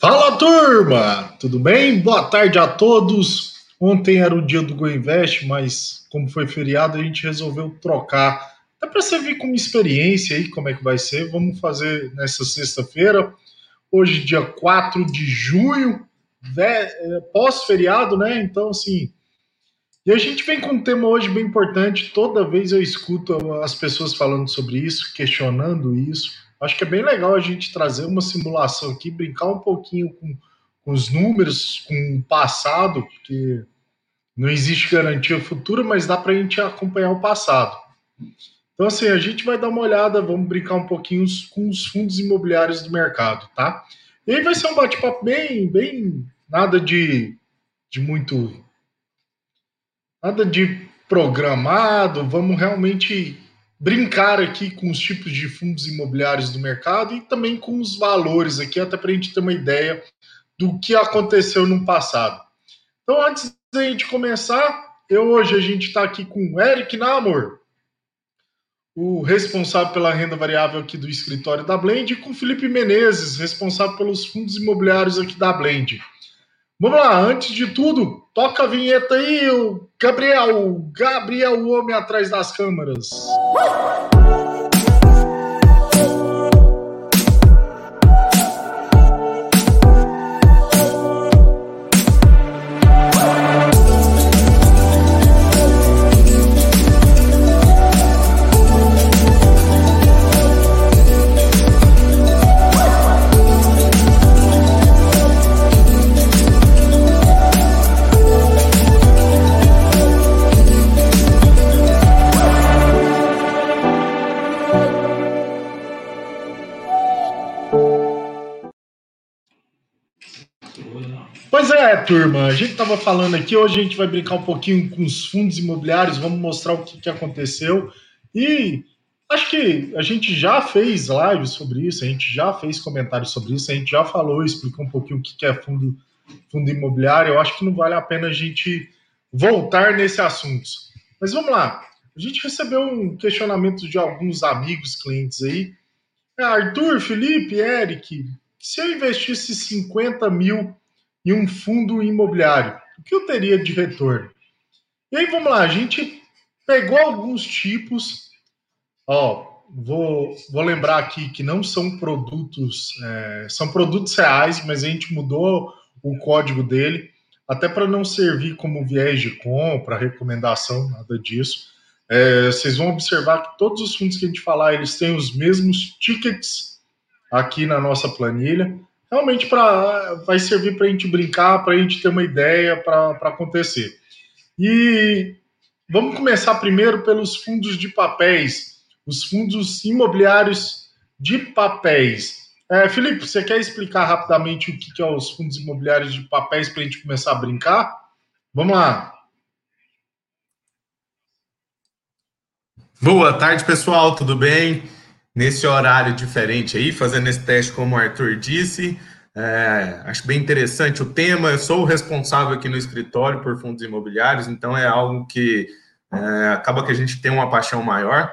Fala turma, tudo bem? Boa tarde a todos. Ontem era o dia do GoInvest, mas como foi feriado, a gente resolveu trocar. Dá para você ver como experiência aí como é que vai ser. Vamos fazer nessa sexta-feira, hoje, dia 4 de junho, é, pós-feriado, né? Então, assim. E a gente vem com um tema hoje bem importante. Toda vez eu escuto as pessoas falando sobre isso, questionando isso. Acho que é bem legal a gente trazer uma simulação aqui, brincar um pouquinho com, com os números, com o passado, porque não existe garantia futura, mas dá para a gente acompanhar o passado. Então, assim, a gente vai dar uma olhada, vamos brincar um pouquinho com os fundos imobiliários do mercado, tá? E aí vai ser um bate-papo bem, bem, nada de, de muito, nada de programado, vamos realmente brincar aqui com os tipos de fundos imobiliários do mercado e também com os valores aqui, até para a gente ter uma ideia do que aconteceu no passado. Então, antes da gente começar, eu hoje a gente está aqui com o Eric Namor, o responsável pela renda variável aqui do escritório da Blend, e com o Felipe Menezes, responsável pelos fundos imobiliários aqui da Blend. Vamos lá, antes de tudo, toca a vinheta aí, Gabriel, Gabriel, o homem atrás das câmeras. Turma? A gente estava falando aqui, hoje a gente vai brincar um pouquinho com os fundos imobiliários, vamos mostrar o que, que aconteceu. E acho que a gente já fez lives sobre isso, a gente já fez comentários sobre isso, a gente já falou, explicou um pouquinho o que, que é fundo, fundo imobiliário. Eu acho que não vale a pena a gente voltar nesse assunto. Mas vamos lá. A gente recebeu um questionamento de alguns amigos, clientes aí. É, Arthur, Felipe, Eric, se eu investisse 50 mil e um fundo imobiliário. O que eu teria de retorno? E aí vamos lá, a gente pegou alguns tipos. Ó, vou, vou lembrar aqui que não são produtos, é, são produtos reais, mas a gente mudou o código dele, até para não servir como viés de compra, recomendação, nada disso. É, vocês vão observar que todos os fundos que a gente falar, eles têm os mesmos tickets aqui na nossa planilha realmente para vai servir para a gente brincar, para a gente ter uma ideia para acontecer. E vamos começar primeiro pelos fundos de papéis, os fundos imobiliários de papéis. É, Felipe, você quer explicar rapidamente o que, que é os fundos imobiliários de papéis para a gente começar a brincar? Vamos lá. Boa tarde, pessoal, tudo bem? Nesse horário diferente aí, fazendo esse teste, como o Arthur disse. É, acho bem interessante o tema. Eu sou o responsável aqui no escritório por fundos imobiliários, então é algo que é, acaba que a gente tem uma paixão maior.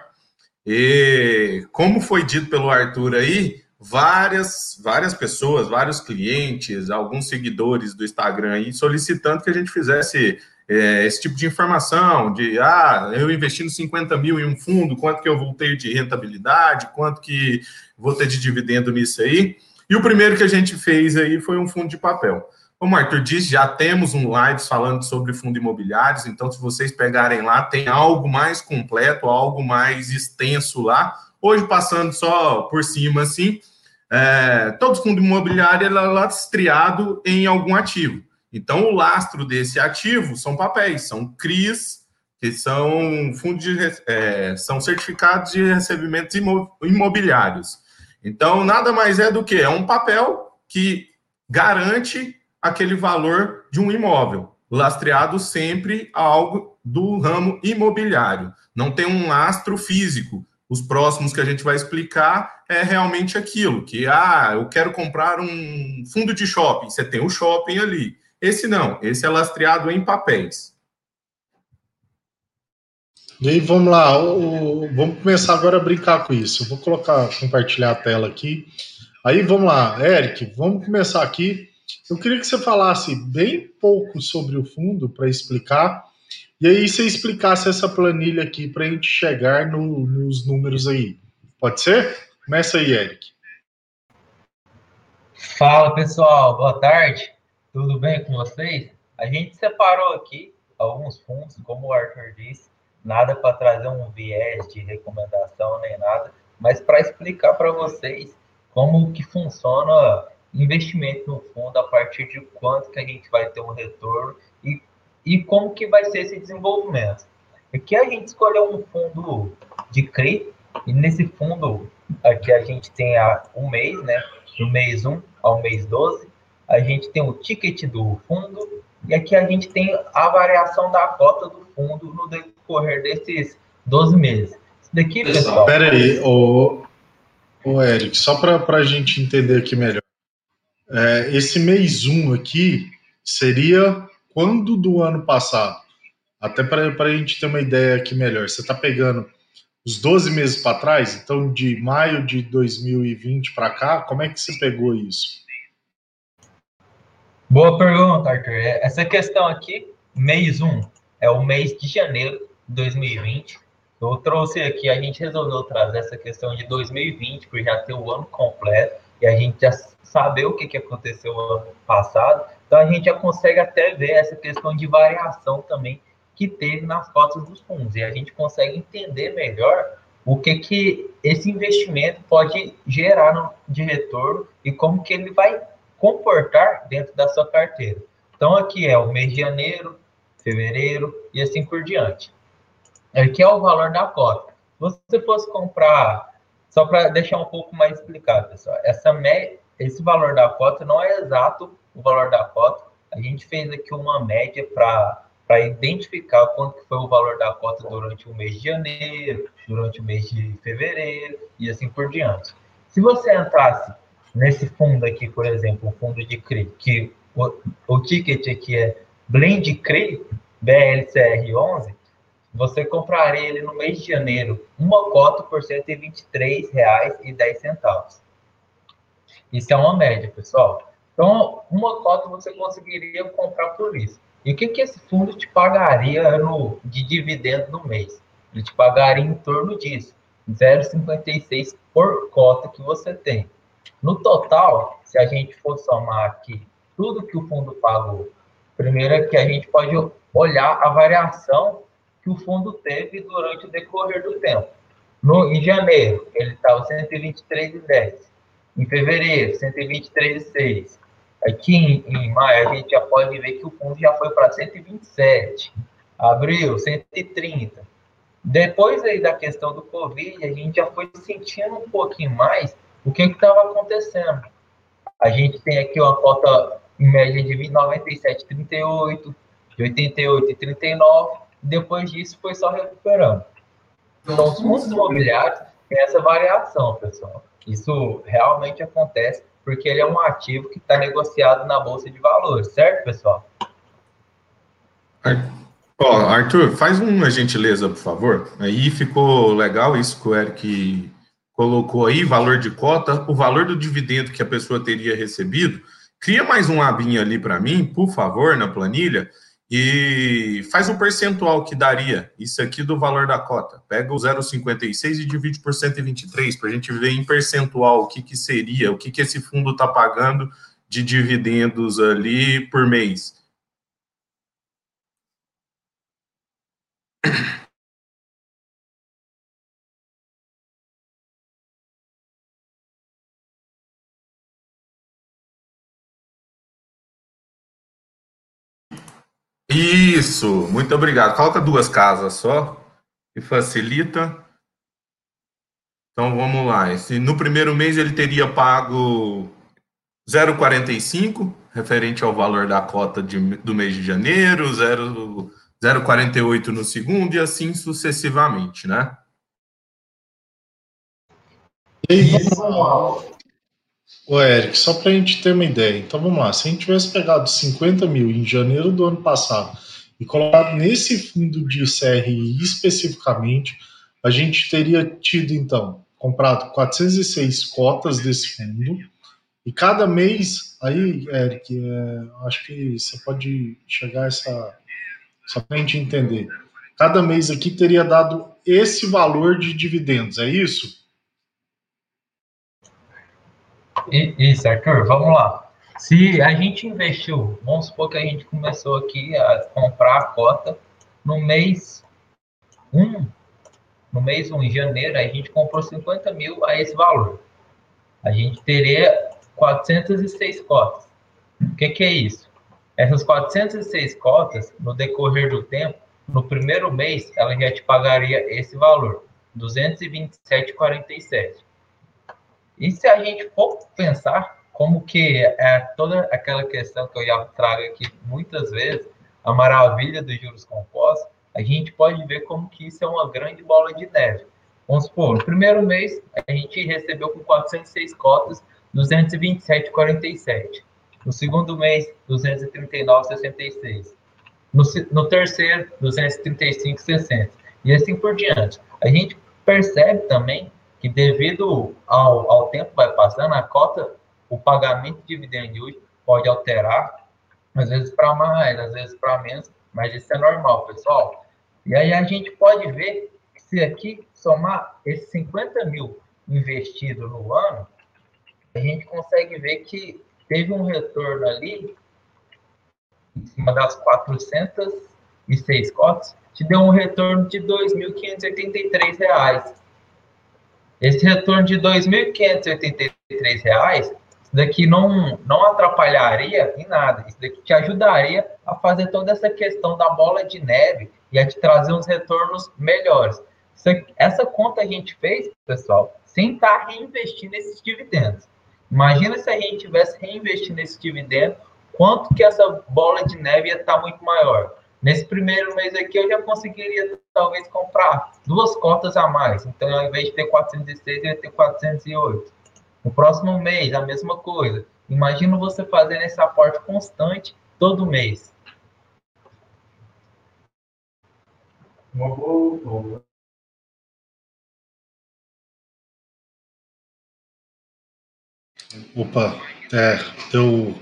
E como foi dito pelo Arthur aí, várias, várias pessoas, vários clientes, alguns seguidores do Instagram aí solicitando que a gente fizesse é, esse tipo de informação, de ah, eu investindo 50 mil em um fundo, quanto que eu vou ter de rentabilidade, quanto que vou ter de dividendo nisso aí. E o primeiro que a gente fez aí foi um fundo de papel. Como o Arthur disse, já temos um live falando sobre fundo imobiliários, então se vocês pegarem lá, tem algo mais completo, algo mais extenso lá. Hoje, passando só por cima, assim, é, todo fundo imobiliário é lastreado em algum ativo. Então, o lastro desse ativo são papéis, são CRIs, que são fundos de, é, são certificados de recebimentos imobiliários. Então, nada mais é do que é um papel que garante aquele valor de um imóvel, lastreado sempre a algo do ramo imobiliário. Não tem um lastro físico. Os próximos que a gente vai explicar é realmente aquilo, que ah, eu quero comprar um fundo de shopping, você tem o shopping ali. Esse não, esse é lastreado em papéis. E aí, vamos lá, o, vamos começar agora a brincar com isso. Eu vou colocar, compartilhar a tela aqui. Aí vamos lá, Eric, vamos começar aqui. Eu queria que você falasse bem pouco sobre o fundo para explicar, e aí você explicasse essa planilha aqui para a gente chegar no, nos números aí. Pode ser? Começa aí, Eric. Fala pessoal, boa tarde. Tudo bem com vocês? A gente separou aqui alguns fundos, como o Arthur disse, nada para trazer um viés de recomendação nem nada, mas para explicar para vocês como que funciona investimento no fundo, a partir de quanto que a gente vai ter um retorno e, e como que vai ser esse desenvolvimento. Aqui a gente escolheu um fundo de CRI, e nesse fundo aqui a gente tem a, um mês, né? Do mês 1 ao mês 12, a gente tem o ticket do fundo, e aqui a gente tem a variação da cota do fundo no decorrer desses 12 meses. Isso daqui, pessoal. Pera aí, ô, ô Eric, só para a gente entender aqui melhor. É, esse mês 1 aqui seria quando do ano passado? Até para a gente ter uma ideia aqui melhor. Você está pegando os 12 meses para trás, então de maio de 2020 para cá, como é que você pegou isso? Boa pergunta, Arthur. É, essa questão aqui, mês 1, é o mês de janeiro de 2020. Eu trouxe aqui, a gente resolveu trazer essa questão de 2020, por já ter o ano completo, e a gente já saber o que, que aconteceu no ano passado. Então a gente já consegue até ver essa questão de variação também que teve nas cotas dos fundos. E a gente consegue entender melhor o que, que esse investimento pode gerar de retorno e como que ele vai comportar dentro da sua carteira. Então, aqui é o mês de janeiro, fevereiro e assim por diante. Aqui é o valor da cota. Se você fosse comprar, só para deixar um pouco mais explicado, pessoal, essa me, esse valor da cota não é exato o valor da cota. A gente fez aqui uma média para identificar quanto foi o valor da cota durante o mês de janeiro, durante o mês de fevereiro e assim por diante. Se você entrasse Nesse fundo aqui, por exemplo, o fundo de CRI, que o, o ticket aqui é Blend CRI, BLCR11, você compraria ele no mês de janeiro, uma cota por R$ 123,10. Isso é uma média, pessoal. Então, uma cota você conseguiria comprar por isso. E o que, que esse fundo te pagaria no, de dividendo no mês? Ele te pagaria em torno disso, 0,56 por cota que você tem. No total, se a gente for somar aqui tudo que o fundo pagou, primeiro é que a gente pode olhar a variação que o fundo teve durante o decorrer do tempo. No, em janeiro, ele estava 123,10. Em fevereiro, 123,6. Aqui em, em, maio, a gente já pode ver que o fundo já foi para 127. Abril, 130. Depois aí da questão do Covid, a gente já foi sentindo um pouquinho mais o que estava acontecendo? A gente tem aqui uma cota em média de 97,38, de 88,39, depois disso foi só recuperando. Então, os fundos imobiliários têm essa variação, pessoal. Isso realmente acontece porque ele é um ativo que está negociado na Bolsa de Valores, certo, pessoal? Arthur, faz uma gentileza, por favor. Aí ficou legal isso que o Eric colocou aí, valor de cota, o valor do dividendo que a pessoa teria recebido. Cria mais um abinho ali para mim, por favor, na planilha, e faz o percentual que daria isso aqui do valor da cota. Pega o 0,56 e divide por 123 para a gente ver em percentual o que, que seria, o que, que esse fundo está pagando de dividendos ali por mês. Isso, muito obrigado. Coloca duas casas só, que facilita. Então vamos lá. No primeiro mês ele teria pago 0,45, referente ao valor da cota de, do mês de janeiro, 0,48 no segundo e assim sucessivamente, né? Isso. Ô, Eric, só para a gente ter uma ideia, então vamos lá. Se a gente tivesse pegado 50 mil em janeiro do ano passado e colocado nesse fundo de CRI especificamente, a gente teria tido, então, comprado 406 cotas desse fundo E cada mês, aí, Eric, é, acho que você pode chegar a essa, só para a gente entender. Cada mês aqui teria dado esse valor de dividendos, é isso? Isso, Arthur, vamos lá. Se a gente investiu, vamos supor que a gente começou aqui a comprar a cota no mês 1, no mês 1, em janeiro, a gente comprou 50 mil a esse valor. A gente teria 406 cotas. O que, que é isso? Essas 406 cotas, no decorrer do tempo, no primeiro mês, ela já te pagaria esse valor, 227,47. E se a gente for pensar como que é toda aquela questão que eu já trago aqui muitas vezes, a maravilha dos juros compostos, a gente pode ver como que isso é uma grande bola de neve. Vamos supor, no primeiro mês, a gente recebeu com 406 cotas 227,47. No segundo mês, 239,66. No, no terceiro, 235,60. E assim por diante. A gente percebe também que devido ao, ao tempo vai passando, a cota, o pagamento de dividendo de hoje pode alterar, às vezes para mais, às vezes para menos, mas isso é normal, pessoal. E aí a gente pode ver que se aqui somar esses 50 mil investidos no ano, a gente consegue ver que teve um retorno ali em cima das 406 cotas, te deu um retorno de R$ 2.583. Esse retorno de R$ 2.583, isso daqui não, não atrapalharia em nada. Isso daqui te ajudaria a fazer toda essa questão da bola de neve e a te trazer uns retornos melhores. essa conta a gente fez, pessoal, sem estar reinvestindo esses dividendos. Imagina se a gente tivesse reinvestindo esse dividendo, quanto que essa bola de neve ia estar muito maior. Nesse primeiro mês aqui, eu já conseguiria, talvez, comprar duas cotas a mais. Então, ao invés de ter 406, eu ia ter 408. No próximo mês, a mesma coisa. Imagina você fazendo esse aporte constante todo mês. Uma boa, Opa, é, deu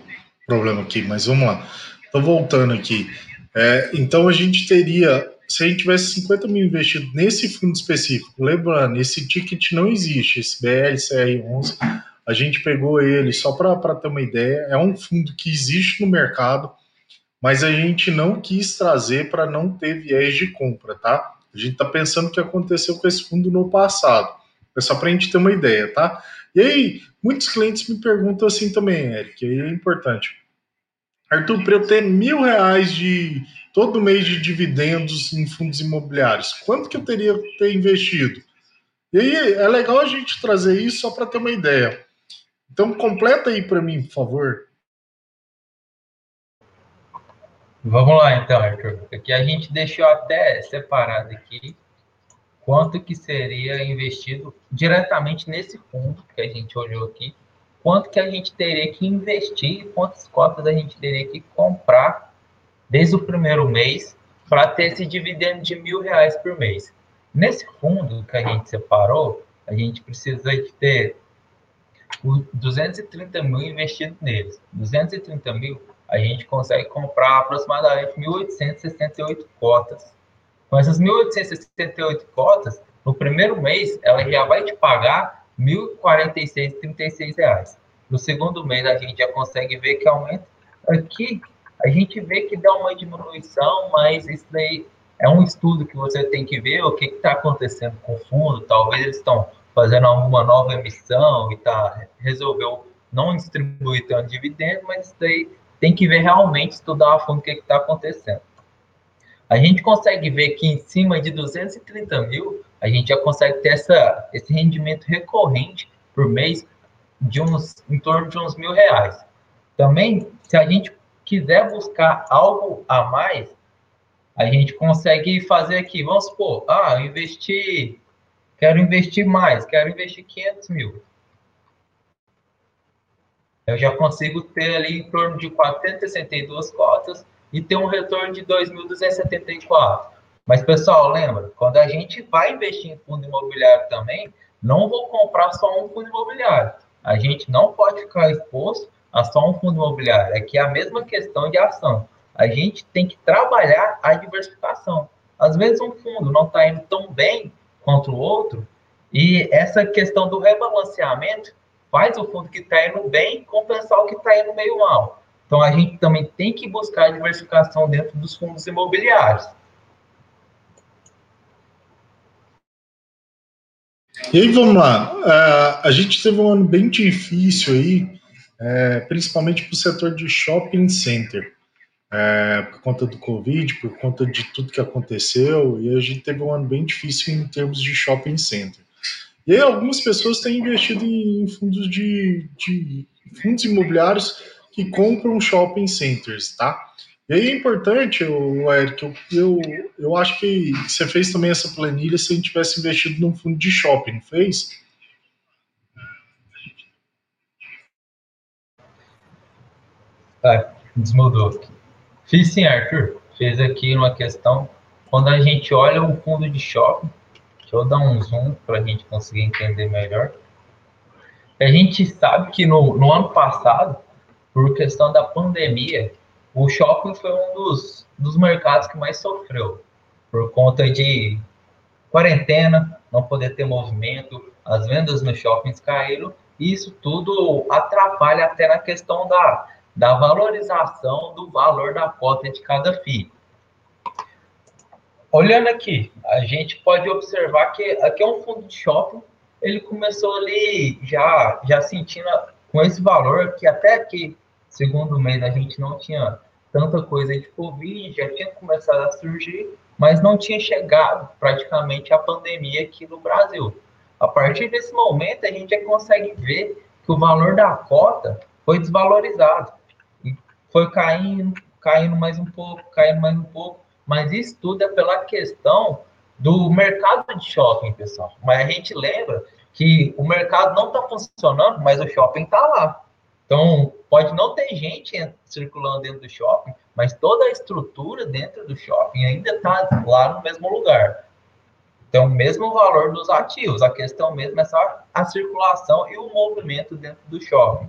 problema aqui, mas vamos lá. Estou voltando aqui. É, então a gente teria, se a gente tivesse 50 mil investido nesse fundo específico, lembrando, esse ticket não existe, esse BLCR11, a gente pegou ele só para ter uma ideia, é um fundo que existe no mercado, mas a gente não quis trazer para não ter viés de compra, tá? A gente está pensando o que aconteceu com esse fundo no passado. É só para a gente ter uma ideia, tá? E aí, muitos clientes me perguntam assim também, Eric, aí é importante. Arthur, para eu ter mil reais de todo mês de dividendos em fundos imobiliários, quanto que eu teria que ter investido? E aí, é legal a gente trazer isso só para ter uma ideia. Então, completa aí para mim, por favor. Vamos lá, então, Arthur. Aqui a gente deixou até separado aqui quanto que seria investido diretamente nesse fundo que a gente olhou aqui, quanto que a gente teria que investir, quantas cotas a gente teria que comprar desde o primeiro mês para ter esse dividendo de mil reais por mês. Nesse fundo que a gente separou, a gente precisa de ter 230 mil investido neles. 230 mil, a gente consegue comprar aproximadamente 1.868 cotas com essas 1.868 cotas, no primeiro mês, ela já vai te pagar R$ 1.046,36. No segundo mês, a gente já consegue ver que aumenta. Aqui, a gente vê que dá uma diminuição, mas isso daí é um estudo que você tem que ver o que está acontecendo com o fundo. Talvez eles estão fazendo alguma nova emissão e tá, resolveu não distribuir tanto dividendo, mas isso daí tem que ver realmente, estudar a fundo o que está acontecendo. A gente consegue ver que em cima de 230 mil, a gente já consegue ter essa, esse rendimento recorrente por mês de uns em torno de uns mil reais. Também, se a gente quiser buscar algo a mais, a gente consegue fazer aqui. Vamos supor, ah, investir, quero investir mais, quero investir 500 mil. Eu já consigo ter ali em torno de 462 cotas e ter um retorno de 2.274. Mas, pessoal, lembra, quando a gente vai investir em fundo imobiliário também, não vou comprar só um fundo imobiliário. A gente não pode ficar exposto a só um fundo imobiliário. É que é a mesma questão de ação. A gente tem que trabalhar a diversificação. Às vezes um fundo não está indo tão bem quanto o outro, e essa questão do rebalanceamento faz o fundo que está indo bem compensar o que está indo meio mal. Então a gente também tem que buscar a diversificação dentro dos fundos imobiliários. E aí, vamos lá. Uh, a gente teve um ano bem difícil aí, é, principalmente para o setor de shopping center, é, por conta do Covid, por conta de tudo que aconteceu, e a gente teve um ano bem difícil em termos de shopping center. E aí, algumas pessoas têm investido em fundos de, de fundos imobiliários que compram shopping centers, tá? E aí é importante, o Eric, eu, eu, eu acho que você fez também essa planilha se a gente tivesse investido num fundo de shopping, fez? Tá, desmudou. Fiz sim, Arthur. Fez aqui uma questão. Quando a gente olha o fundo de shopping, deixa eu dar um zoom para a gente conseguir entender melhor. A gente sabe que no, no ano passado, por questão da pandemia, o shopping foi um dos, dos mercados que mais sofreu, por conta de quarentena, não poder ter movimento, as vendas nos shoppings caíram, e isso tudo atrapalha até na questão da, da valorização do valor da cota de cada FII. Olhando aqui, a gente pode observar que aqui é um fundo de shopping, ele começou ali já, já sentindo com esse valor que até aqui segundo mês a gente não tinha tanta coisa de Covid, já tinha começado a surgir, mas não tinha chegado praticamente a pandemia aqui no Brasil. A partir desse momento, a gente já consegue ver que o valor da cota foi desvalorizado. Foi caindo, caindo mais um pouco, caindo mais um pouco. Mas isso tudo é pela questão do mercado de shopping, pessoal. Mas a gente lembra que o mercado não está funcionando, mas o shopping está lá. Então, pode não ter gente circulando dentro do shopping, mas toda a estrutura dentro do shopping ainda está lá no mesmo lugar. Então, o mesmo valor dos ativos. A questão mesmo é só a circulação e o movimento dentro do shopping.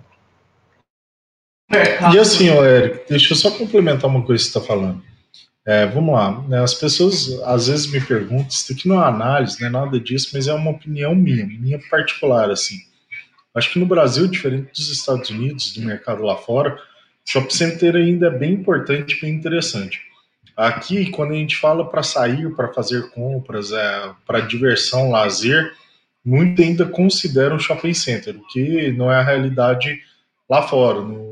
E assim, ó, Eric, deixa eu só complementar uma coisa que você está falando. É, vamos lá, né, as pessoas às vezes me perguntam, isso aqui não é análise, não é nada disso, mas é uma opinião minha, minha particular, assim. Acho que no Brasil, diferente dos Estados Unidos, do mercado lá fora, shopping center ainda é bem importante, bem interessante. Aqui, quando a gente fala para sair, para fazer compras, é, para diversão, lazer, muito ainda consideram shopping center, o que não é a realidade lá fora, não,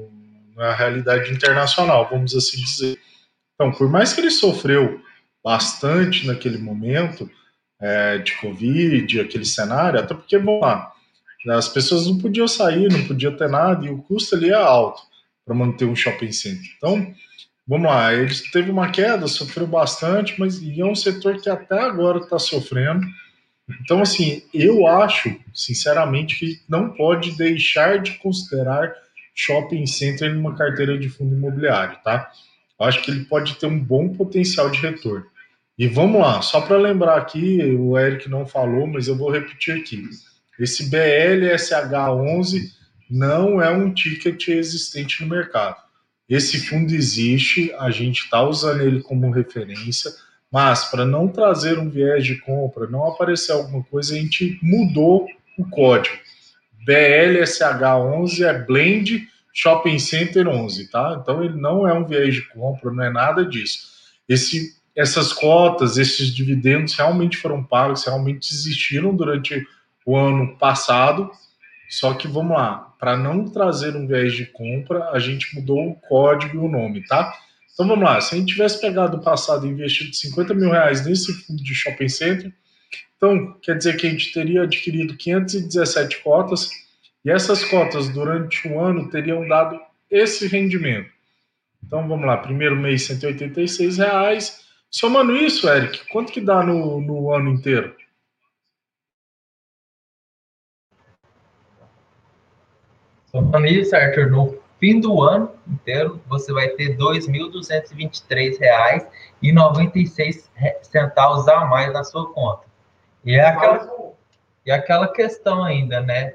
não é a realidade internacional, vamos assim dizer. Então, por mais que ele sofreu bastante naquele momento é, de Covid, aquele cenário, até porque, vamos lá, as pessoas não podiam sair, não podiam ter nada, e o custo ali é alto para manter um shopping center. Então, vamos lá, eles teve uma queda, sofreu bastante, mas é um setor que até agora está sofrendo. Então, assim, eu acho, sinceramente, que não pode deixar de considerar shopping center numa carteira de fundo imobiliário, tá? Eu acho que ele pode ter um bom potencial de retorno. E vamos lá, só para lembrar aqui, o Eric não falou, mas eu vou repetir aqui. Esse BLSH11 não é um ticket existente no mercado. Esse fundo existe, a gente está usando ele como referência, mas para não trazer um viés de compra, não aparecer alguma coisa, a gente mudou o código. BLSH11 é Blend Shopping Center 11, tá? Então ele não é um viés de compra, não é nada disso. Esse, essas cotas, esses dividendos realmente foram pagos, realmente existiram durante o ano passado. Só que vamos lá, para não trazer um viés de compra, a gente mudou o código e o nome, tá? Então vamos lá, se a gente tivesse pegado o passado e investido 50 mil reais nesse fundo de shopping center, então quer dizer que a gente teria adquirido 517 cotas e essas cotas durante um ano teriam dado esse rendimento. Então vamos lá, primeiro mês 186 reais. Somando isso, Eric, quanto que dá no, no ano inteiro? Somando isso, Arthur, no fim do ano inteiro, você vai ter R$ 2.223,96 a mais na sua conta. E é aquela, e aquela questão ainda, né?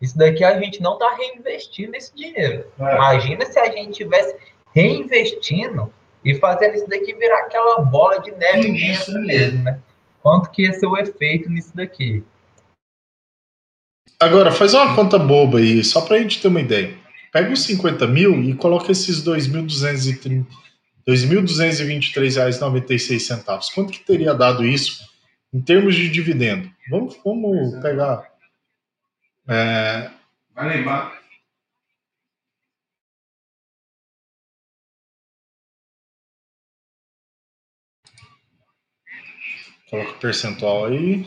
Isso daqui a gente não está reinvestindo esse dinheiro. É. Imagina se a gente tivesse reinvestindo e fazendo isso daqui virar aquela bola de neve mesmo, mesmo, né? Quanto que ia ser o efeito nisso daqui? Agora, faz uma conta boba aí, só para a gente ter uma ideia. Pega os 50 mil e coloca esses 2.230 2.223,96. Quanto que teria dado isso em termos de dividendo? Vamos, vamos pegar. É... Vai lembrar. Coloca o percentual aí.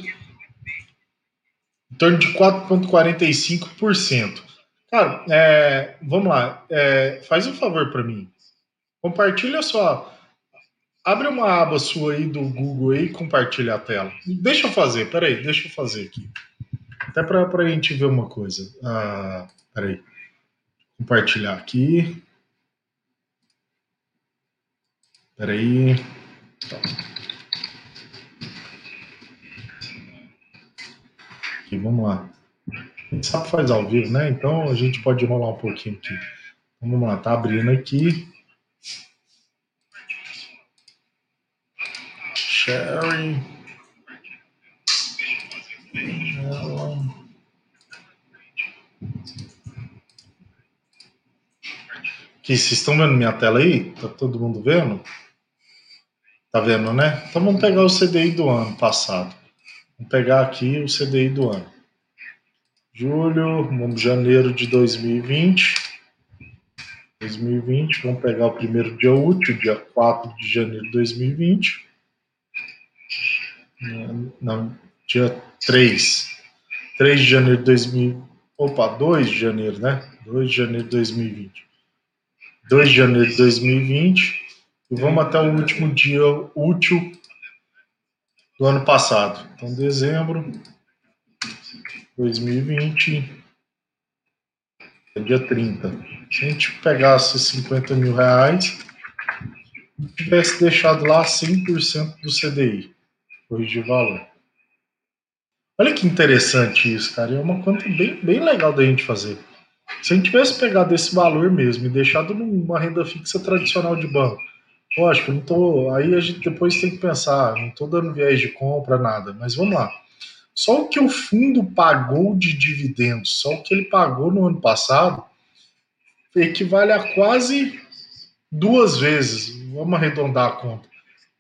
Em torno de 4,45%. Cara, é, vamos lá. É, faz um favor para mim. Compartilha só. Abre uma aba sua aí do Google aí e compartilha a tela. Deixa eu fazer, peraí, deixa eu fazer aqui. Até para a gente ver uma coisa. Ah, peraí. Compartilhar aqui. Peraí. Tá. Aqui, vamos lá. A gente sabe faz ao vivo, né? Então a gente pode rolar um pouquinho aqui. Vamos lá, tá abrindo aqui. Sharing. Aqui, vocês estão vendo minha tela aí? Tá todo mundo vendo? Tá vendo, né? Então vamos pegar o CDI do ano passado. Vamos pegar aqui o CDI do ano. Julho, janeiro de 2020. 2020, vamos pegar o primeiro dia útil, dia 4 de janeiro de 2020. Não, dia 3. 3 de janeiro de 2000. Opa, 2 de janeiro, né? 2 de janeiro de 2020. 2 de janeiro de 2020. E vamos até o último dia útil do ano passado. Então, dezembro 2020, é dia 30. Se a gente pegasse 50 mil reais e tivesse deixado lá 100% do CDI, corrigir o valor. Olha que interessante isso, cara. É uma conta bem, bem legal da gente fazer. Se a gente tivesse pegado esse valor mesmo e deixado numa renda fixa tradicional de banco, lógico, não tô. Aí a gente depois tem que pensar, não estou dando viés de compra, nada, mas vamos lá. Só o que o fundo pagou de dividendos, só o que ele pagou no ano passado, equivale a quase duas vezes, vamos arredondar a conta,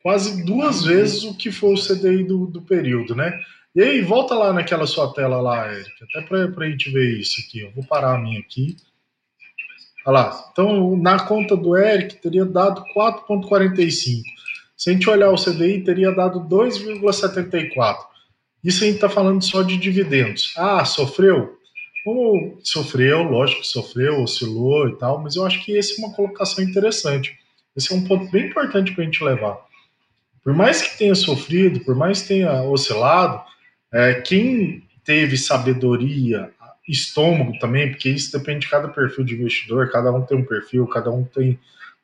quase duas vezes o que foi o CDI do, do período, né? E aí, volta lá naquela sua tela lá, Eric, até para a gente ver isso aqui. Eu vou parar a minha aqui. Olha lá. Então, na conta do Eric, teria dado 4,45. Se a gente olhar o CDI, teria dado 2,74. Isso a gente está falando só de dividendos. Ah, sofreu? Como sofreu, lógico que sofreu, oscilou e tal, mas eu acho que esse é uma colocação interessante. Esse é um ponto bem importante para a gente levar. Por mais que tenha sofrido, por mais que tenha oscilado, é, quem teve sabedoria, estômago também, porque isso depende de cada perfil de investidor, cada um tem um perfil, cada um tem,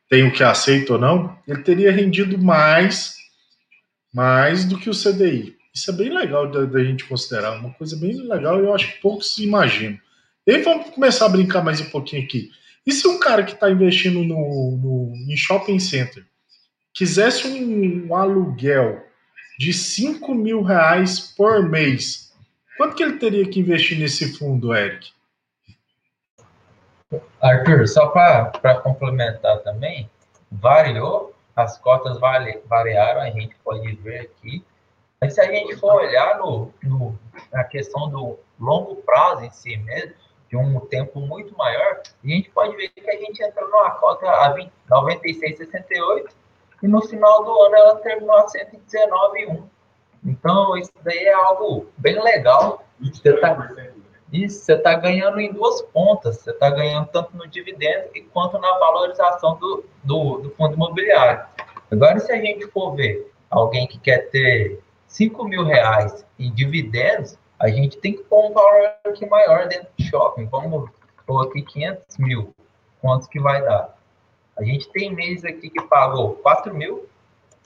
tem o que aceita ou não, ele teria rendido mais, mais do que o CDI. Isso é bem legal da, da gente considerar, uma coisa bem legal e eu acho que poucos imaginam. E vamos começar a brincar mais um pouquinho aqui. E se um cara que está investindo no, no, em shopping center quisesse um, um aluguel de 5 mil reais por mês, quanto que ele teria que investir nesse fundo, Eric? Arthur, só para complementar também, variou, as cotas variaram, a gente pode ver aqui, mas se a gente for olhar no, no, na questão do longo prazo em si mesmo, de um tempo muito maior, a gente pode ver que a gente entrou numa cota a 96,68 e no final do ano ela terminou a 119,1. Então, isso daí é algo bem legal. Você está isso, você está ganhando em duas pontas. Você está ganhando tanto no dividendo quanto na valorização do, do, do fundo imobiliário. Agora, se a gente for ver alguém que quer ter 5 mil reais em dividendos, a gente tem que pôr um valor aqui maior dentro do shopping. Vamos pôr aqui 500 mil. Quantos que vai dar? A gente tem mês aqui que pagou 4 mil,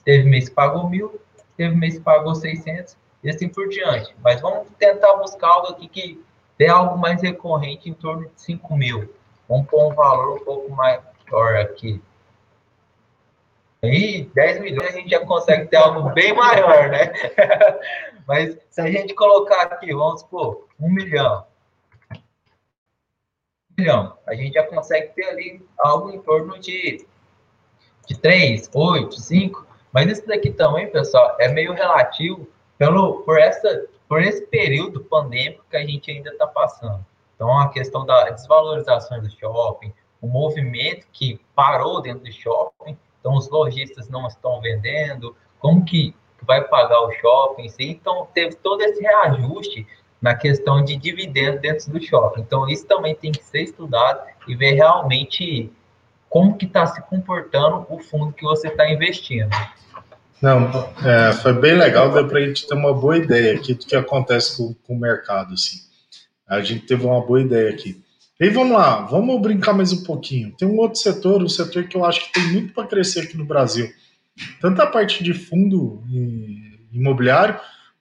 teve mês que pagou mil, teve mês que pagou 600 e assim por diante. Mas vamos tentar buscar algo aqui que ter algo mais recorrente em torno de 5 mil. Vamos pôr um valor um pouco maior aqui. Aí, 10 milhões a gente já consegue ter algo bem maior, né? Mas se a gente colocar aqui, vamos supor, um milhão. Milhão. A gente já consegue ter ali algo em torno de, de 3, 8, 5. Mas isso daqui também, pessoal, é meio relativo pelo, por, essa, por esse período pandêmico que a gente ainda está passando. Então, a questão da desvalorização do shopping, o movimento que parou dentro do shopping, então os lojistas não estão vendendo, como que vai pagar o shopping, então teve todo esse reajuste na questão de dividendo dentro do shopping. Então isso também tem que ser estudado e ver realmente como que está se comportando o fundo que você está investindo. Não, é, foi bem legal, deu para a gente ter uma boa ideia aqui do que acontece com, com o mercado, assim. A gente teve uma boa ideia aqui. E vamos lá, vamos brincar mais um pouquinho. Tem um outro setor, um setor que eu acho que tem muito para crescer aqui no Brasil. Tanto a parte de fundo imobiliário,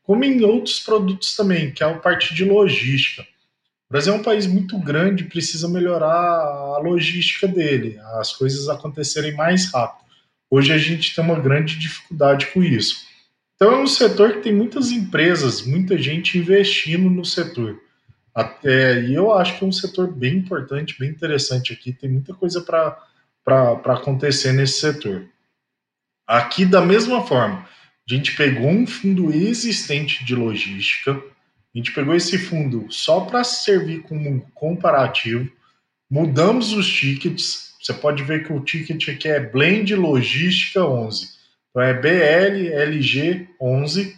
como em outros produtos também, que é a parte de logística. O Brasil é um país muito grande, precisa melhorar a logística dele, as coisas acontecerem mais rápido. Hoje a gente tem uma grande dificuldade com isso. Então é um setor que tem muitas empresas, muita gente investindo no setor. Até, e eu acho que é um setor bem importante, bem interessante aqui. Tem muita coisa para acontecer nesse setor. Aqui, da mesma forma, a gente pegou um fundo existente de logística, a gente pegou esse fundo só para servir como comparativo, mudamos os tickets. Você pode ver que o ticket aqui é Blend Logística 11. Então é BLLG 11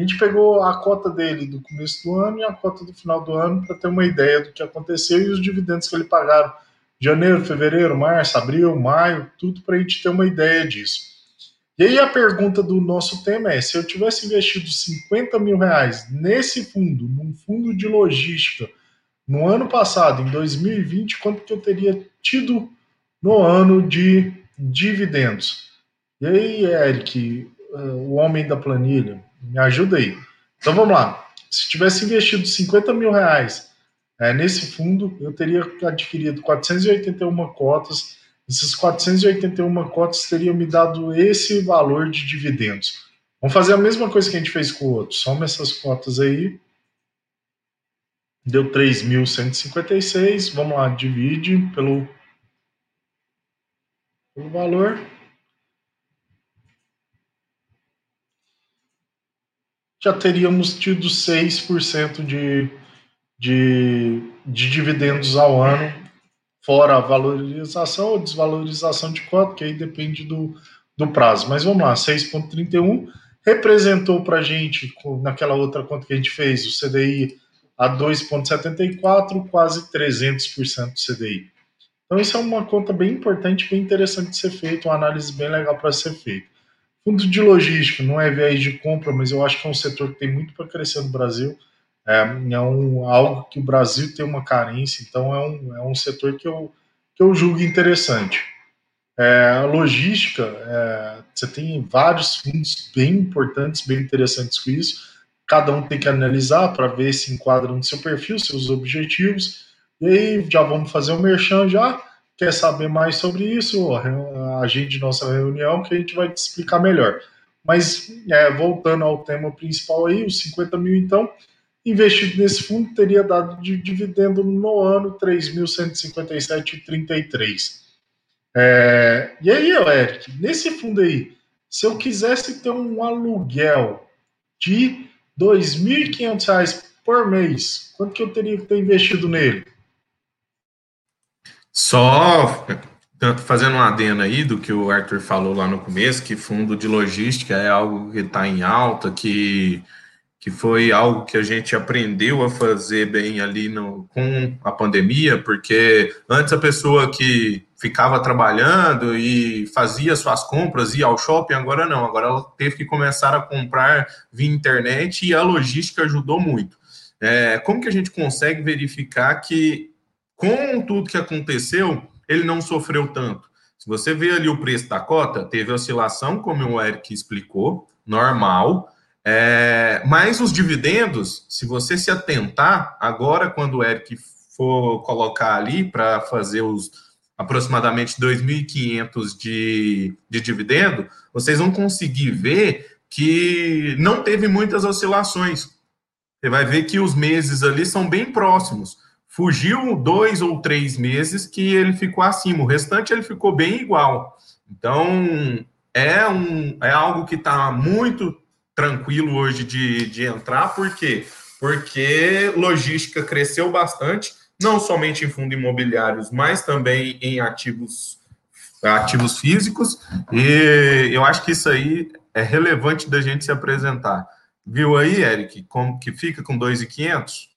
a gente pegou a cota dele do começo do ano e a cota do final do ano para ter uma ideia do que aconteceu e os dividendos que ele pagaram janeiro, fevereiro, março, abril, maio, tudo para a gente ter uma ideia disso. E aí a pergunta do nosso tema é: se eu tivesse investido 50 mil reais nesse fundo, num fundo de logística, no ano passado, em 2020, quanto que eu teria tido no ano de dividendos? E aí, Eric, eh, o homem da planilha, me ajuda aí. Então vamos lá. Se tivesse investido 50 mil reais é, nesse fundo, eu teria adquirido 481 cotas. Essas 481 cotas teriam me dado esse valor de dividendos. Vamos fazer a mesma coisa que a gente fez com o outro. Soma essas cotas aí. Deu 3.156. Vamos lá, divide pelo, pelo valor. já teríamos tido 6% de, de, de dividendos ao ano, fora a valorização ou desvalorização de cota, que aí depende do, do prazo. Mas vamos lá, 6,31 representou para a gente, naquela outra conta que a gente fez, o CDI a 2,74, quase 300% do CDI. Então, isso é uma conta bem importante, bem interessante de ser feita, uma análise bem legal para ser feita. Fundo de logística, não é viés de compra, mas eu acho que é um setor que tem muito para crescer no Brasil. É, é um, algo que o Brasil tem uma carência, então é um, é um setor que eu, que eu julgo interessante. É, logística, é, você tem vários fundos bem importantes, bem interessantes com isso. Cada um tem que analisar para ver se enquadra no seu perfil, seus objetivos. E aí já vamos fazer um merchan já quer saber mais sobre isso, agende nossa reunião que a gente vai te explicar melhor. Mas, é, voltando ao tema principal aí, os 50 mil, então, investido nesse fundo teria dado de dividendo no ano 3.157,33. É, e aí, Eric, nesse fundo aí, se eu quisesse ter um aluguel de R$ 2.500 por mês, quanto que eu teria que ter investido nele? Só fazendo um adendo aí do que o Arthur falou lá no começo, que fundo de logística é algo que está em alta, que, que foi algo que a gente aprendeu a fazer bem ali no, com a pandemia, porque antes a pessoa que ficava trabalhando e fazia suas compras, ia ao shopping, agora não, agora ela teve que começar a comprar via internet e a logística ajudou muito. É, como que a gente consegue verificar que com tudo que aconteceu, ele não sofreu tanto. Se você vê ali o preço da cota, teve oscilação, como o Eric explicou, normal, É, mas os dividendos, se você se atentar, agora quando o Eric for colocar ali para fazer os aproximadamente 2.500 de, de dividendo, vocês vão conseguir ver que não teve muitas oscilações. Você vai ver que os meses ali são bem próximos. Fugiu dois ou três meses que ele ficou acima, o restante ele ficou bem igual. Então, é, um, é algo que está muito tranquilo hoje de, de entrar, por quê? Porque logística cresceu bastante, não somente em fundos imobiliários, mas também em ativos, ativos físicos, e eu acho que isso aí é relevante da gente se apresentar. Viu aí, Eric, como que fica com 2,500?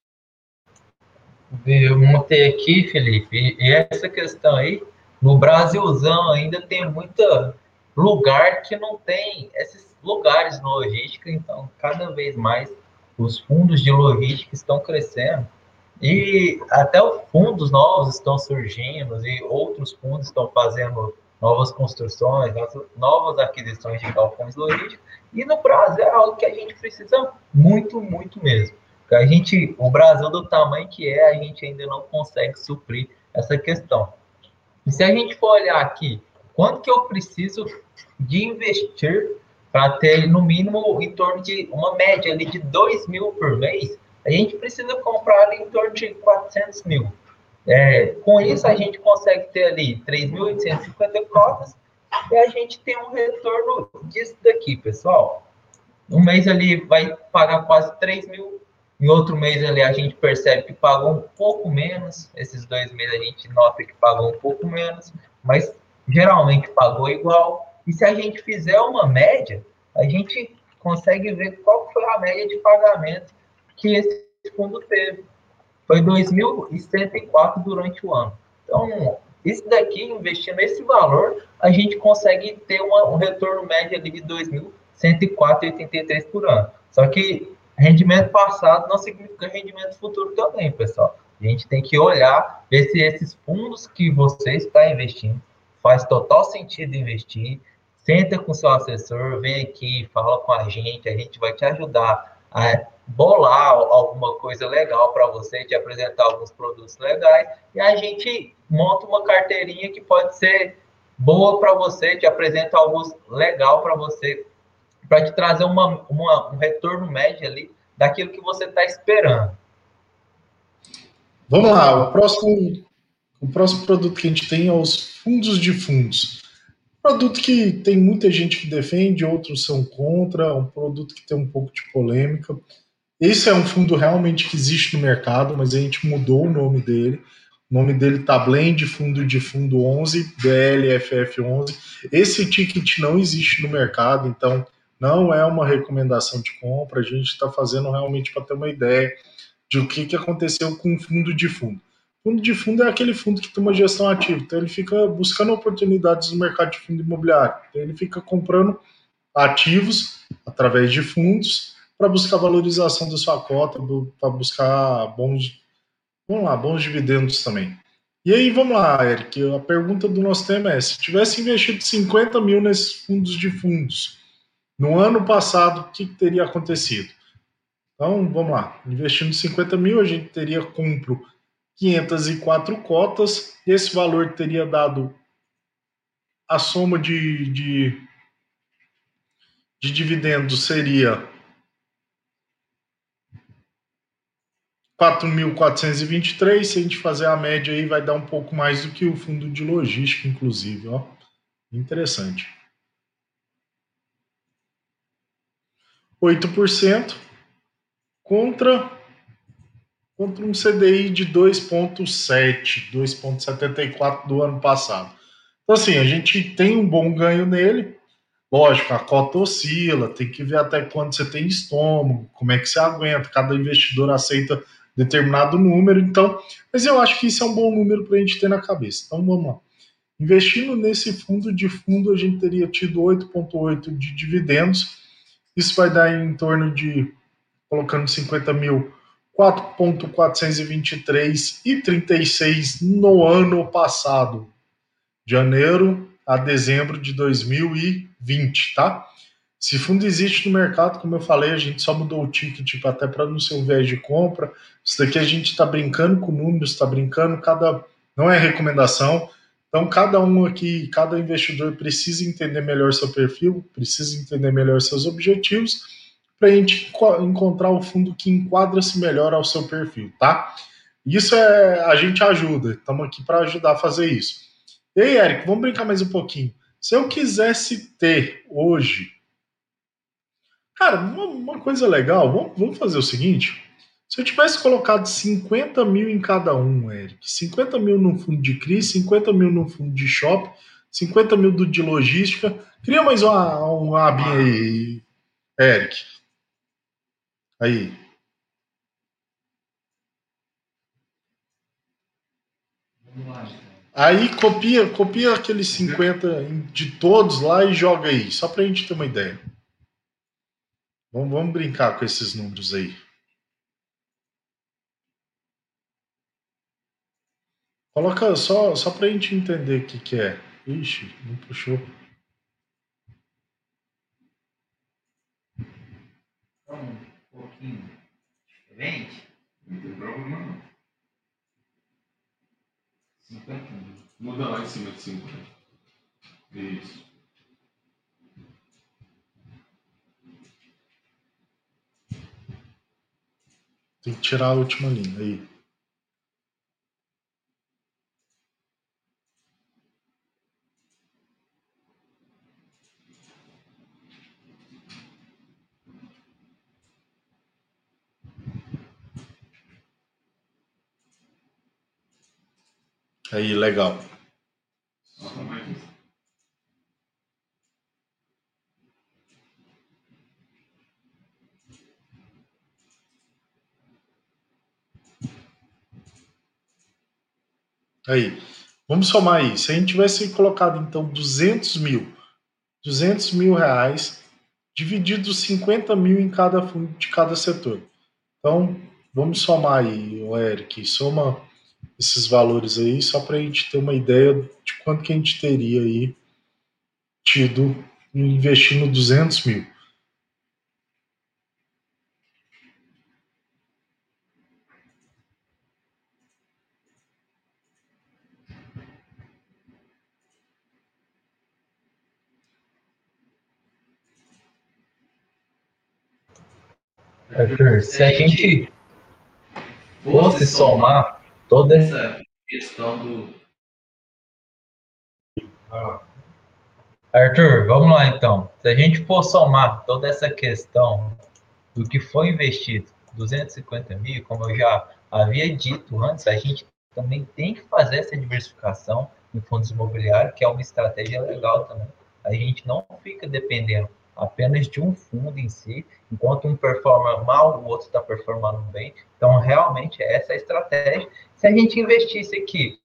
Eu montei aqui, Felipe, e essa questão aí, no Brasilzão ainda tem muita lugar que não tem esses lugares na logística, então cada vez mais os fundos de logística estão crescendo e até os fundos novos estão surgindo e outros fundos estão fazendo novas construções, novas aquisições de galpões logísticos e no Brasil é algo que a gente precisa muito, muito mesmo. Porque a gente, o Brasil do tamanho que é, a gente ainda não consegue suprir essa questão. E se a gente for olhar aqui, quanto que eu preciso de investir para ter no mínimo em torno de uma média ali de 2 mil por mês, a gente precisa comprar ali em torno de 400 mil. É, com isso, a gente consegue ter ali 3.850 cotas e a gente tem um retorno disso daqui, pessoal. Um mês ali vai pagar quase 3 mil, em outro mês ali a gente percebe que pagou um pouco menos, esses dois meses a gente nota que pagou um pouco menos, mas geralmente pagou igual. E se a gente fizer uma média, a gente consegue ver qual foi a média de pagamento que esse fundo teve. Foi 2.104 durante o ano. Então, isso daqui, investindo esse valor, a gente consegue ter uma, um retorno médio ali de 2.104,83 por ano. Só que rendimento passado não significa rendimento futuro também, pessoal. A gente tem que olhar, ver se esses fundos que você está investindo faz total sentido investir. Senta com seu assessor, vem aqui, fala com a gente, a gente vai te ajudar a bolar alguma coisa legal para você, te apresentar alguns produtos legais e a gente monta uma carteirinha que pode ser boa para você, te apresenta algo legal para você, para te trazer uma, uma, um retorno médio ali daquilo que você está esperando. Vamos lá, o próximo o próximo produto que a gente tem é os fundos de fundos. Produto que tem muita gente que defende, outros são contra, um produto que tem um pouco de polêmica. Esse é um fundo realmente que existe no mercado, mas a gente mudou o nome dele. O nome dele tá Blend Fundo de Fundo 11, BLFF11. Esse ticket não existe no mercado, então não é uma recomendação de compra. A gente está fazendo realmente para ter uma ideia de o que, que aconteceu com o fundo de fundo. Fundo de fundo é aquele fundo que tem uma gestão ativa, então ele fica buscando oportunidades no mercado de fundo imobiliário. Então ele fica comprando ativos através de fundos para buscar valorização da sua cota, para buscar bons, vamos lá, bons dividendos também. E aí, vamos lá, Eric, a pergunta do nosso tema é, se tivesse investido 50 mil nesses fundos de fundos, no ano passado, o que, que teria acontecido? Então, vamos lá, investindo 50 mil, a gente teria compro 504 cotas, esse valor teria dado a soma de, de, de dividendos seria 4.423, se a gente fazer a média aí vai dar um pouco mais do que o fundo de logística, inclusive, ó. Interessante. 8% contra contra um CDI de 2,7, 2,74 do ano passado. Então, assim, a gente tem um bom ganho nele. Lógico, a cota oscila, tem que ver até quando você tem estômago, como é que você aguenta, cada investidor aceita determinado número, então, mas eu acho que isso é um bom número para a gente ter na cabeça. Então, vamos lá. Investindo nesse fundo de fundo, a gente teria tido 8,8 de dividendos, isso vai dar em torno de, colocando 50 mil, 4.423 e 36 no ano passado, janeiro a dezembro de 2020, tá? Se fundo existe no mercado, como eu falei, a gente só mudou o ticket tipo, até para não ser um viés de compra. Isso daqui a gente está brincando com números, está brincando, cada não é recomendação. Então, cada um aqui, cada investidor precisa entender melhor seu perfil, precisa entender melhor seus objetivos, para a gente encontrar o fundo que enquadra-se melhor ao seu perfil, tá? Isso é a gente ajuda, estamos aqui para ajudar a fazer isso. E aí, Eric, vamos brincar mais um pouquinho. Se eu quisesse ter hoje Cara, uma, uma coisa legal, vamos, vamos, fazer o seguinte: se eu tivesse colocado 50 mil em cada um, Eric, 50 mil no fundo de CRI, 50 mil no fundo de shopping, 50 mil do de logística, cria mais uma, uma abinha aí, Eric. Aí. Aí copia, copia aqueles 50 de todos lá e joga aí, só para a gente ter uma ideia. Vamos, vamos brincar com esses números aí. Coloca só, só para a gente entender o que, que é. Ixi, não puxou. Um pouquinho diferente. Não tem problema não. 50 mil. Muda lá em cima de 50. Isso. Tem que tirar a última linha aí. Aí, legal. Aí, vamos somar aí. Se a gente tivesse colocado, então, 200 mil, 200 mil reais, dividido 50 mil em cada fundo de cada setor. Então, vamos somar aí, Eric, soma esses valores aí, só para a gente ter uma ideia de quanto que a gente teria aí tido investindo 200 mil. Arthur, se a gente fosse somar toda essa questão do. Arthur, vamos lá então. Se a gente for somar toda essa questão do que foi investido, 250 mil, como eu já havia dito antes, a gente também tem que fazer essa diversificação em fundos imobiliários, que é uma estratégia legal também. A gente não fica dependendo apenas de um fundo em si, enquanto um performa mal, o outro está performando bem. Então, realmente, essa é a estratégia. Se a gente investisse aqui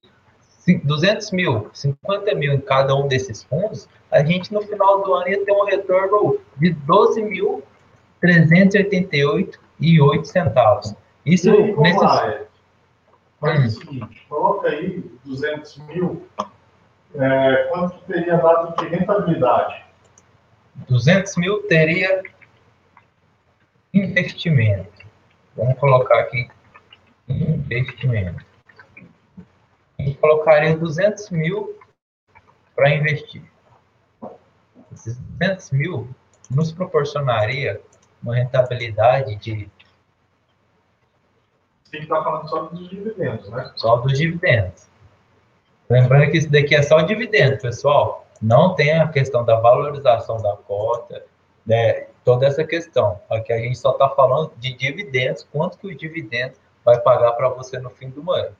200 mil, 50 mil em cada um desses fundos, a gente no final do ano ia ter um retorno de 12.388,08 centavos. Isso e nesses... o seguinte, coloca aí 200 mil, é, quanto teria dado de rentabilidade? 200 mil teria investimento. Vamos colocar aqui investimento. E colocaria 200 mil para investir. Esses 200 mil nos proporcionaria uma rentabilidade de. Tem que estar falando só dos dividendos, né? Só dos dividendos. Lembrando que isso daqui é só dividendo, pessoal não tem a questão da valorização da cota, né, toda essa questão. Aqui a gente só está falando de dividendos, quanto que o dividendo vai pagar para você no fim do ano.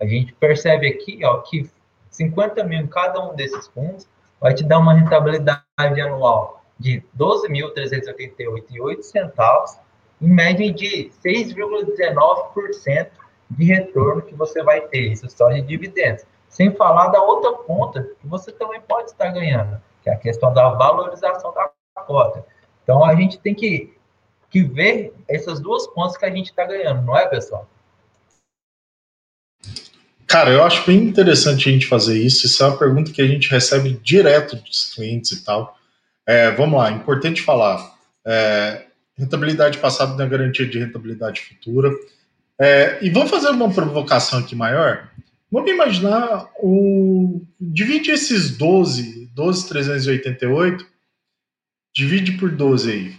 A gente percebe aqui ó, que 50 mil em cada um desses fundos vai te dar uma rentabilidade anual de 12.388,8 centavos, em média de 6,19% de retorno que você vai ter, isso só de dividendos. Sem falar da outra ponta que você também pode estar ganhando, que é a questão da valorização da cota. Então a gente tem que, que ver essas duas pontas que a gente está ganhando, não é, pessoal? Cara, eu acho bem interessante a gente fazer isso. Isso é uma pergunta que a gente recebe direto dos clientes e tal. É, vamos lá, importante falar. É, rentabilidade passada não é garantia de rentabilidade futura. É, e vamos fazer uma provocação aqui maior. Vamos imaginar o. Divide esses 12, 12,388, divide por 12 aí.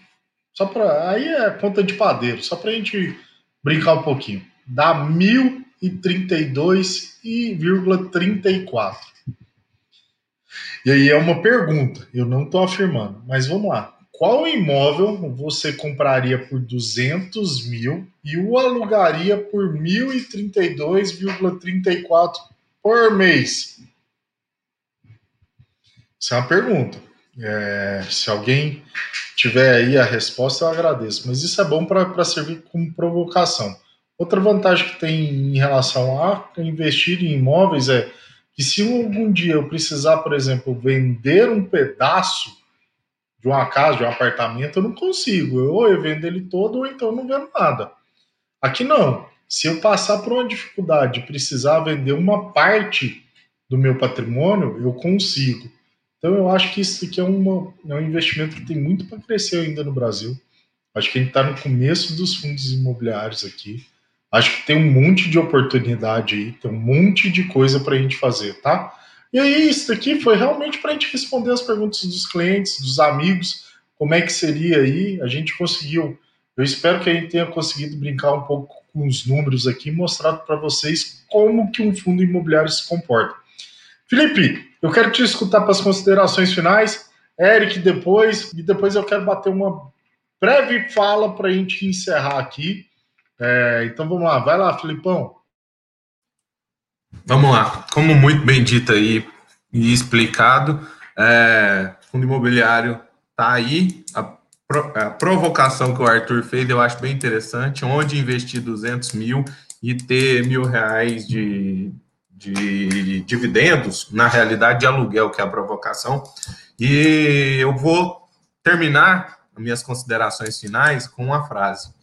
Só para. Aí é conta de padeiro, só para a gente brincar um pouquinho. Dá 1.032,34. E aí é uma pergunta, eu não estou afirmando, mas vamos lá. Qual imóvel você compraria por 200 mil e o alugaria por 1.032,34 por mês? Isso é uma pergunta. É, se alguém tiver aí a resposta, eu agradeço. Mas isso é bom para servir como provocação. Outra vantagem que tem em relação a investir em imóveis é que se algum dia eu precisar, por exemplo, vender um pedaço de uma casa, de um apartamento, eu não consigo. Eu, ou eu vendo ele todo, ou então não vendo nada. Aqui não. Se eu passar por uma dificuldade e precisar vender uma parte do meu patrimônio, eu consigo. Então eu acho que isso aqui é, uma, é um investimento que tem muito para crescer ainda no Brasil. Acho que a gente está no começo dos fundos imobiliários aqui. Acho que tem um monte de oportunidade aí, tem um monte de coisa para a gente fazer, tá? E aí, isso daqui foi realmente para a gente responder as perguntas dos clientes, dos amigos, como é que seria aí. A gente conseguiu. Eu espero que a gente tenha conseguido brincar um pouco com os números aqui mostrar para vocês como que um fundo imobiliário se comporta. Felipe, eu quero te escutar para as considerações finais. Eric, depois, e depois eu quero bater uma breve fala para a gente encerrar aqui. É, então vamos lá, vai lá, Filipão. Vamos lá. Como muito bem dito aí e explicado, é, fundo imobiliário está aí. A, a, provocação que o Arthur fez eu acho bem interessante. Onde investir 200 mil e ter mil reais de, de dividendos, na realidade de aluguel, que é a provocação. E eu vou terminar minhas considerações finais com uma frase.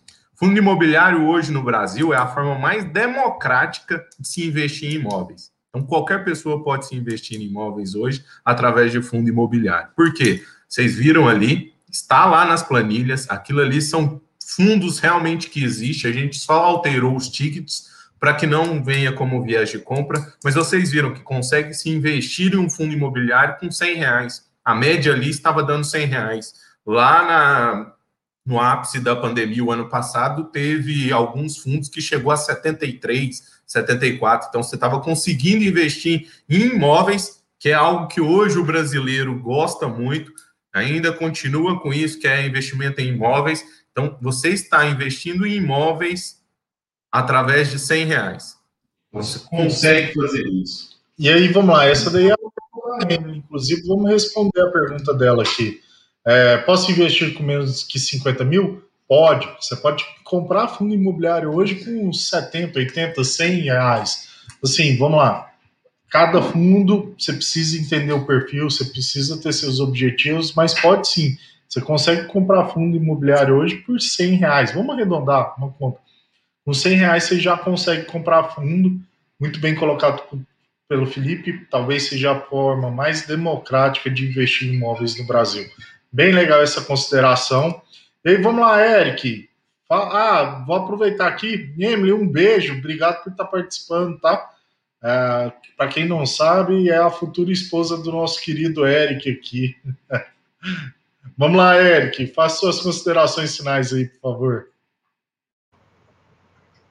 Fundo imobiliário hoje no Brasil é a forma mais democrática de se investir em imóveis. Então, qualquer pessoa pode se investir em imóveis hoje através de fundo imobiliário. Por quê? Vocês viram ali, está lá nas planilhas, aquilo ali são fundos realmente que existem, a gente só alterou os tickets para que não venha como viés de compra, mas vocês viram que consegue se investir em um fundo imobiliário com 100 reais. A média ali estava dando 100 reais. Lá na, no ápice da pandemia, o ano passado, teve alguns fundos que chegou a 73, 74. Então, você estava conseguindo investir em imóveis, que é algo que hoje o brasileiro gosta muito, ainda continua com isso, que é investimento em imóveis. Então, você está investindo em imóveis através de 100 reais. Você consegue fazer isso. E aí, vamos lá, essa daí é inclusive, vamos responder a pergunta dela aqui. É, posso investir com menos que 50 mil? Pode. Você pode comprar fundo imobiliário hoje com 70, 80, 100 reais. Assim, vamos lá. Cada fundo, você precisa entender o perfil, você precisa ter seus objetivos, mas pode sim. Você consegue comprar fundo imobiliário hoje por 100 reais. Vamos arredondar uma conta. Com 100 reais você já consegue comprar fundo, muito bem colocado pelo Felipe, talvez seja a forma mais democrática de investir em imóveis no Brasil. Bem legal essa consideração. E vamos lá, Eric. Ah, vou aproveitar aqui. Emily, um beijo. Obrigado por estar participando, tá? É, Para quem não sabe, é a futura esposa do nosso querido Eric aqui. vamos lá, Eric. Faça suas considerações finais aí, por favor.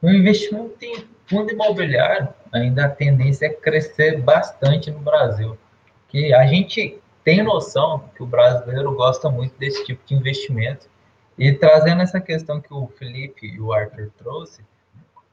O investimento em fundo imobiliário ainda a tendência é crescer bastante no Brasil. Que a gente tem noção que o brasileiro gosta muito desse tipo de investimento. E trazendo essa questão que o Felipe e o Arthur trouxe,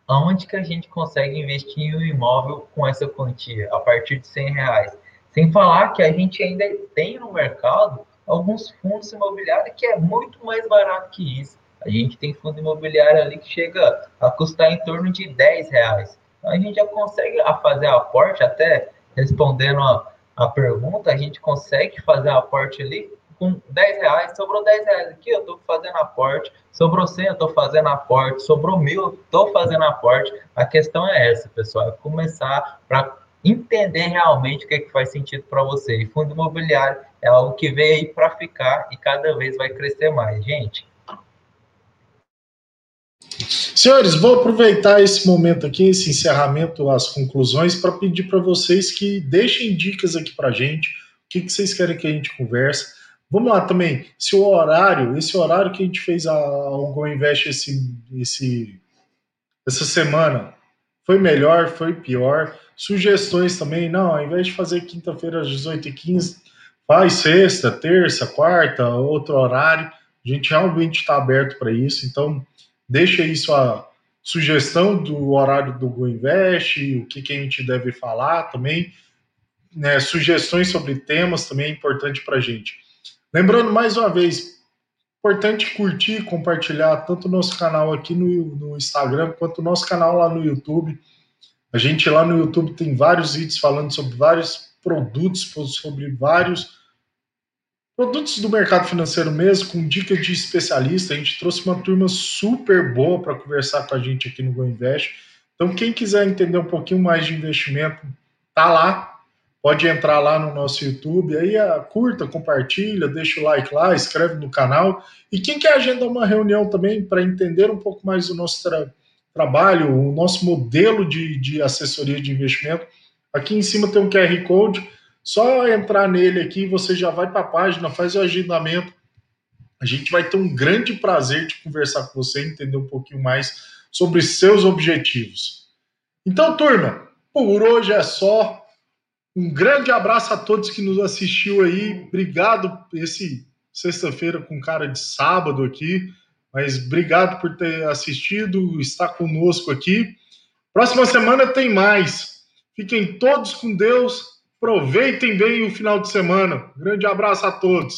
aonde que a gente consegue investir em um imóvel com essa quantia, a partir de 100 reais? Sem falar que a gente ainda tem no mercado alguns fundos imobiliários que é muito mais barato que isso. A gente tem fundo imobiliário ali que chega a custar em torno de 10 reais. Então a gente já consegue fazer aporte, até respondendo a, a pergunta, a gente consegue fazer aporte ali com 10 reais, sobrou 10 reais aqui, eu estou fazendo aporte, sobrou 100, eu estou fazendo aporte, sobrou mil, estou fazendo aporte. A questão é essa, pessoal, é começar para entender realmente o que, é que faz sentido para você. E fundo imobiliário é algo que veio aí para ficar e cada vez vai crescer mais, gente. Senhores, vou aproveitar esse momento aqui, esse encerramento, as conclusões, para pedir para vocês que deixem dicas aqui para gente. O que, que vocês querem que a gente converse? Vamos lá também. Se o horário, esse horário que a gente fez a, o Go Invest esse, esse, essa semana, foi melhor, foi pior? Sugestões também, não, ao invés de fazer quinta-feira às 18h15, faz sexta, terça, quarta, outro horário. A gente realmente está aberto para isso, então deixa aí sua sugestão do horário do Go Invest, o que, que a gente deve falar também, né, sugestões sobre temas também é importante para a gente. Lembrando mais uma vez, importante curtir, compartilhar tanto o nosso canal aqui no, no Instagram quanto o nosso canal lá no YouTube. A gente lá no YouTube tem vários vídeos falando sobre vários produtos, sobre vários Produtos do mercado financeiro mesmo, com dicas de especialista. A gente trouxe uma turma super boa para conversar com a gente aqui no GoInvest. Então, quem quiser entender um pouquinho mais de investimento, tá lá. Pode entrar lá no nosso YouTube, aí a, curta, compartilha, deixa o like lá, escreve no canal. E quem quer agendar uma reunião também para entender um pouco mais do nosso tra trabalho, o nosso modelo de, de assessoria de investimento, aqui em cima tem um QR Code só entrar nele aqui, você já vai para a página, faz o agendamento. A gente vai ter um grande prazer de conversar com você, entender um pouquinho mais sobre seus objetivos. Então, turma, por hoje é só. Um grande abraço a todos que nos assistiu aí. Obrigado esse sexta-feira com cara de sábado aqui, mas obrigado por ter assistido, estar conosco aqui. Próxima semana tem mais. Fiquem todos com Deus. Aproveitem bem o final de semana. Grande abraço a todos.